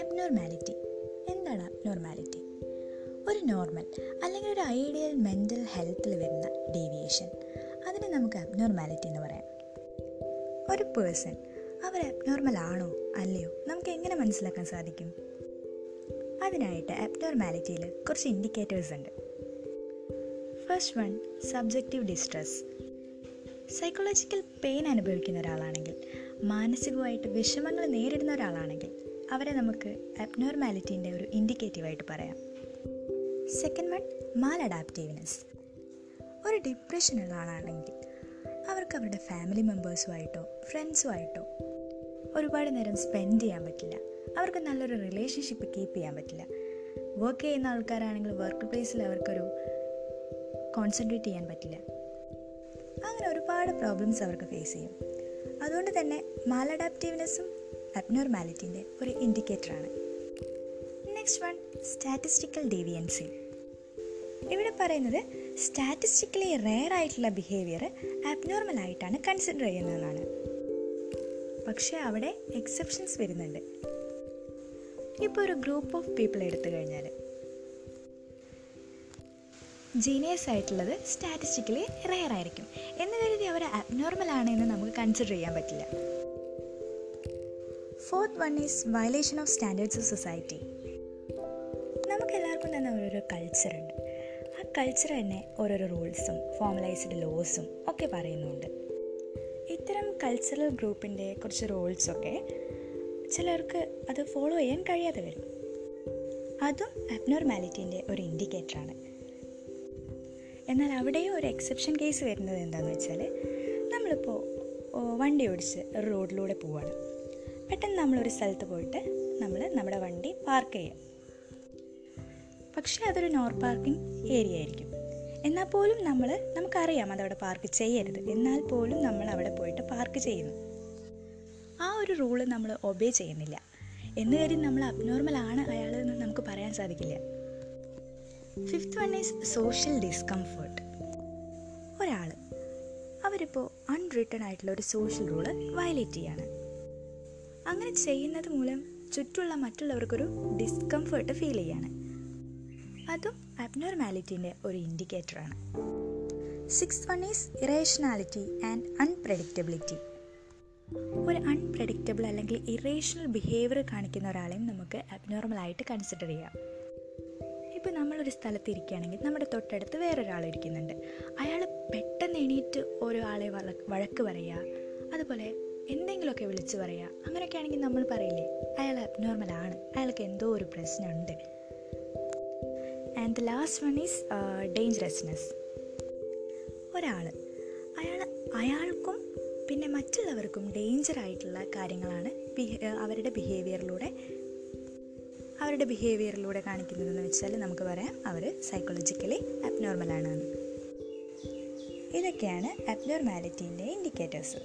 Abnormality എന്താണ് abnormality ഒരു normal അല്ലെങ്കിൽ ഒരു ഐഡിയൽ മെന്റൽ ഹെൽത്തിൽ വരുന്ന ഡീവിയേഷൻ അതിനെ നമുക്ക് അബ്നോർമാലിറ്റി എന്ന് പറയാം. ഒരു പേഴ്സൺ അവർ അബ്നോർമൽ ആണോ അല്ലയോ നമുക്ക് എങ്ങനെ മനസ്സിലാക്കാൻ സാധിക്കും? അതിനായിട്ട് അബ്നോർമാലിറ്റിയിൽ കുറച്ച് ഇൻഡിക്കേറ്റേഴ്സ് ഉണ്ട്. First one subjective distress psychological pain അനുഭവിക്കുന്ന ഒരാളാണെങ്കിൽ മാനസികമായിട്ട് വിഷമങ്ങൾ നേരിടുന്ന ഒരാളാണെങ്കിൽ അവരെ നമുക്ക് അബ്നോർമാലിറ്റീന്റെ ഒരു ഇൻഡിക്കേറ്റീവായിട്ട് പറയാം. സെക്കൻഡ് വൺ മാൽ അഡാപ്റ്റീവ്നെസ് ഒരു ഡിപ്രഷനുള്ള ആളാണെങ്കിൽ അവർക്ക് അവരുടെ ഫാമിലി മെമ്പേഴ്സുമായിട്ടോ ഫ്രണ്ട്സുമായിട്ടോ ഒരുപാട് നേരം സ്പെൻഡ് ചെയ്യാൻ പറ്റില്ല. അവർക്ക് നല്ലൊരു റിലേഷൻഷിപ്പ് കീപ്പ് ചെയ്യാൻ പറ്റില്ല. വർക്ക് ചെയ്യുന്ന ആൾക്കാരാണെങ്കിൽ വർക്ക് പ്ലേസിൽ അവർക്കൊരു കോൺസെൻട്രേറ്റ് ചെയ്യാൻ പറ്റില്ല. അങ്ങനെ ഒരുപാട് പ്രോബ്ലംസ് അവർക്ക് ഫേസ് ചെയ്യും. അതുകൊണ്ട് തന്നെ മാലഡാപ്റ്റീവ്നെസ്സും അബ്നോർമാലിറ്റീന്റെ ഒരു ഇൻഡിക്കേറ്ററാണ് നെക്സ്റ്റ് വൺ സ്റ്റാറ്റിസ്റ്റിക്കൽ ഡീവിയൻസി ഇവിടെ പറയുന്നത് സ്റ്റാറ്റിസ്റ്റിക്കലി റെയർ ആയിട്ടുള്ള ബിഹേവിയർ അബ്നോർമൽ ആയിട്ടാണ് കൺസിഡർ ചെയ്യുന്നതെന്നാണ്. പക്ഷേ അവിടെ എക്സെപ്ഷൻസ് വരുന്നുണ്ട്. ഇപ്പോൾ ഒരു ഗ്രൂപ്പ് ഓഫ് പീപ്പിൾ എടുത്തു കഴിഞ്ഞാൽ ജീനിയസ് ആയിട്ടുള്ളത് സ്റ്റാറ്റിസ്റ്റിക്കലി റെയർ ആയിരിക്കും. അബ്നോർമൽ ആണ് എന്ന് നമുക്ക് കൺസിഡർ ചെയ്യാൻ പറ്റില്ല. Fourth one is violation of standards of society നമുക്ക് എല്ലാവർക്കും തന്നെ ഓരോരോ കൾച്ചറുണ്ട് ആ കൾച്ചർ തന്നെ ഓരോരോ റൂൾസും ഫോർമലൈസ്ഡ് ലോസും ഒക്കെ പറയുന്നുണ്ട്. ഇത്തരം കൾച്ചറൽ ഗ്രൂപ്പിന്റെ കുറച്ച് റൂൾസൊക്കെ ചിലർക്ക് അത് ഫോളോ ചെയ്യാൻ കഴിയാതെ വരും. അതും അബ്നോർമാലിറ്റീന്റെ ഒരു ഇൻഡിക്കേറ്ററാണ് എന്നാൽ അവിടെയും ഒരു എക്സെപ്ഷൻ കേസ് വരുന്നത് എന്താണെന്ന് വെച്ചാൽ നമ്മളിപ്പോൾ വണ്ടി ഓടിച്ച് റോഡിലൂടെ പോവാണ്. പെട്ടെന്ന് നമ്മളൊരു സ്ഥലത്ത് പോയിട്ട് നമ്മൾ നമ്മുടെ വണ്ടി പാർക്ക് ചെയ്യാം. പക്ഷേ അതൊരു നോർ പാർക്കിംഗ് ഏരിയ ആയിരിക്കും. എന്നാൽ പോലും നമ്മൾ നമുക്കറിയാം അതവിടെ പാർക്ക് ചെയ്യരുത്. എന്നാൽ പോലും നമ്മൾ അവിടെ പോയിട്ട് പാർക്ക് ചെയ്യുന്നു. ആ ഒരു റൂൾ നമ്മൾ ഒബേ ചെയ്യുന്നില്ല. എന്ന് കരുതി നമ്മൾ അബ്നോർമൽ ആണ് അയാൾ എന്ന് നമുക്ക് പറയാൻ സാധിക്കില്ല. Fifth one is social discomfort ഒരാൾ അവരിപ്പോൾ അൺറിട്ടൺ ആയിട്ടുള്ള ഒരു സോഷ്യൽ റൂൾ വയലേറ്റ് ചെയ്യാണ്. അങ്ങനെ ചെയ്യുന്നത് മൂലം ചുറ്റുള്ള മറ്റുള്ളവർക്കൊരു ഡിസ്കംഫേർട്ട് ഫീൽ ചെയ്യാണ്. അതും അബ്നോർമാലിറ്റീന്റെ ഒരു ഇൻഡിക്കേറ്ററാണ് six one is irrationality and unpredictability ഒരു അൺപ്രഡിക്റ്റബിൾ അല്ലെങ്കിൽ ഇറേഷണൽ ബിഹേവിയർ കാണിക്കുന്ന ഒരാളെയും നമുക്ക് അബ്നോർമലായിട്ട് കൺസിഡർ ചെയ്യാം. ഇപ്പോൾ നമ്മളൊരു സ്ഥലത്ത് ഇരിക്കുകയാണെങ്കിൽ നമ്മുടെ തൊട്ടടുത്ത് വേറൊരാൾ ഇരിക്കുന്നുണ്ട്. അയാൾ പെട്ടെന്ന് എണീറ്റ് ഒരാളെ വഴക്ക് പറയുക അതുപോലെ എന്തെങ്കിലുമൊക്കെ വിളിച്ച് പറയുക അങ്ങനെയൊക്കെ ആണെങ്കിൽ നമ്മൾ പറയില്ലേ? അയാൾ അബ്നോർമലാണ് അയാൾക്ക് എന്തോ ഒരു പ്രശ്നമുണ്ട്. And the last one is dangerousness ഒരാൾ അയാൾ അയാൾക്കും പിന്നെ മറ്റുള്ളവർക്കും ഡേഞ്ചർ ആയിട്ടുള്ള കാര്യങ്ങളാണ് അവരുടെ ബിഹേവിയറിലൂടെ അവരുടെ ബിഹേവിയറിലൂടെ കാണിക്കുന്നതെന്ന് വെച്ചാൽ നമുക്ക് പറയാം അവർ സൈക്കോളജിക്കലി അബ്നോർമലാണ് ഇതൊക്കെയാണ് അബ്നോർമാലിറ്റീന്റെ ഇൻഡിക്കേറ്റേഴ്സ്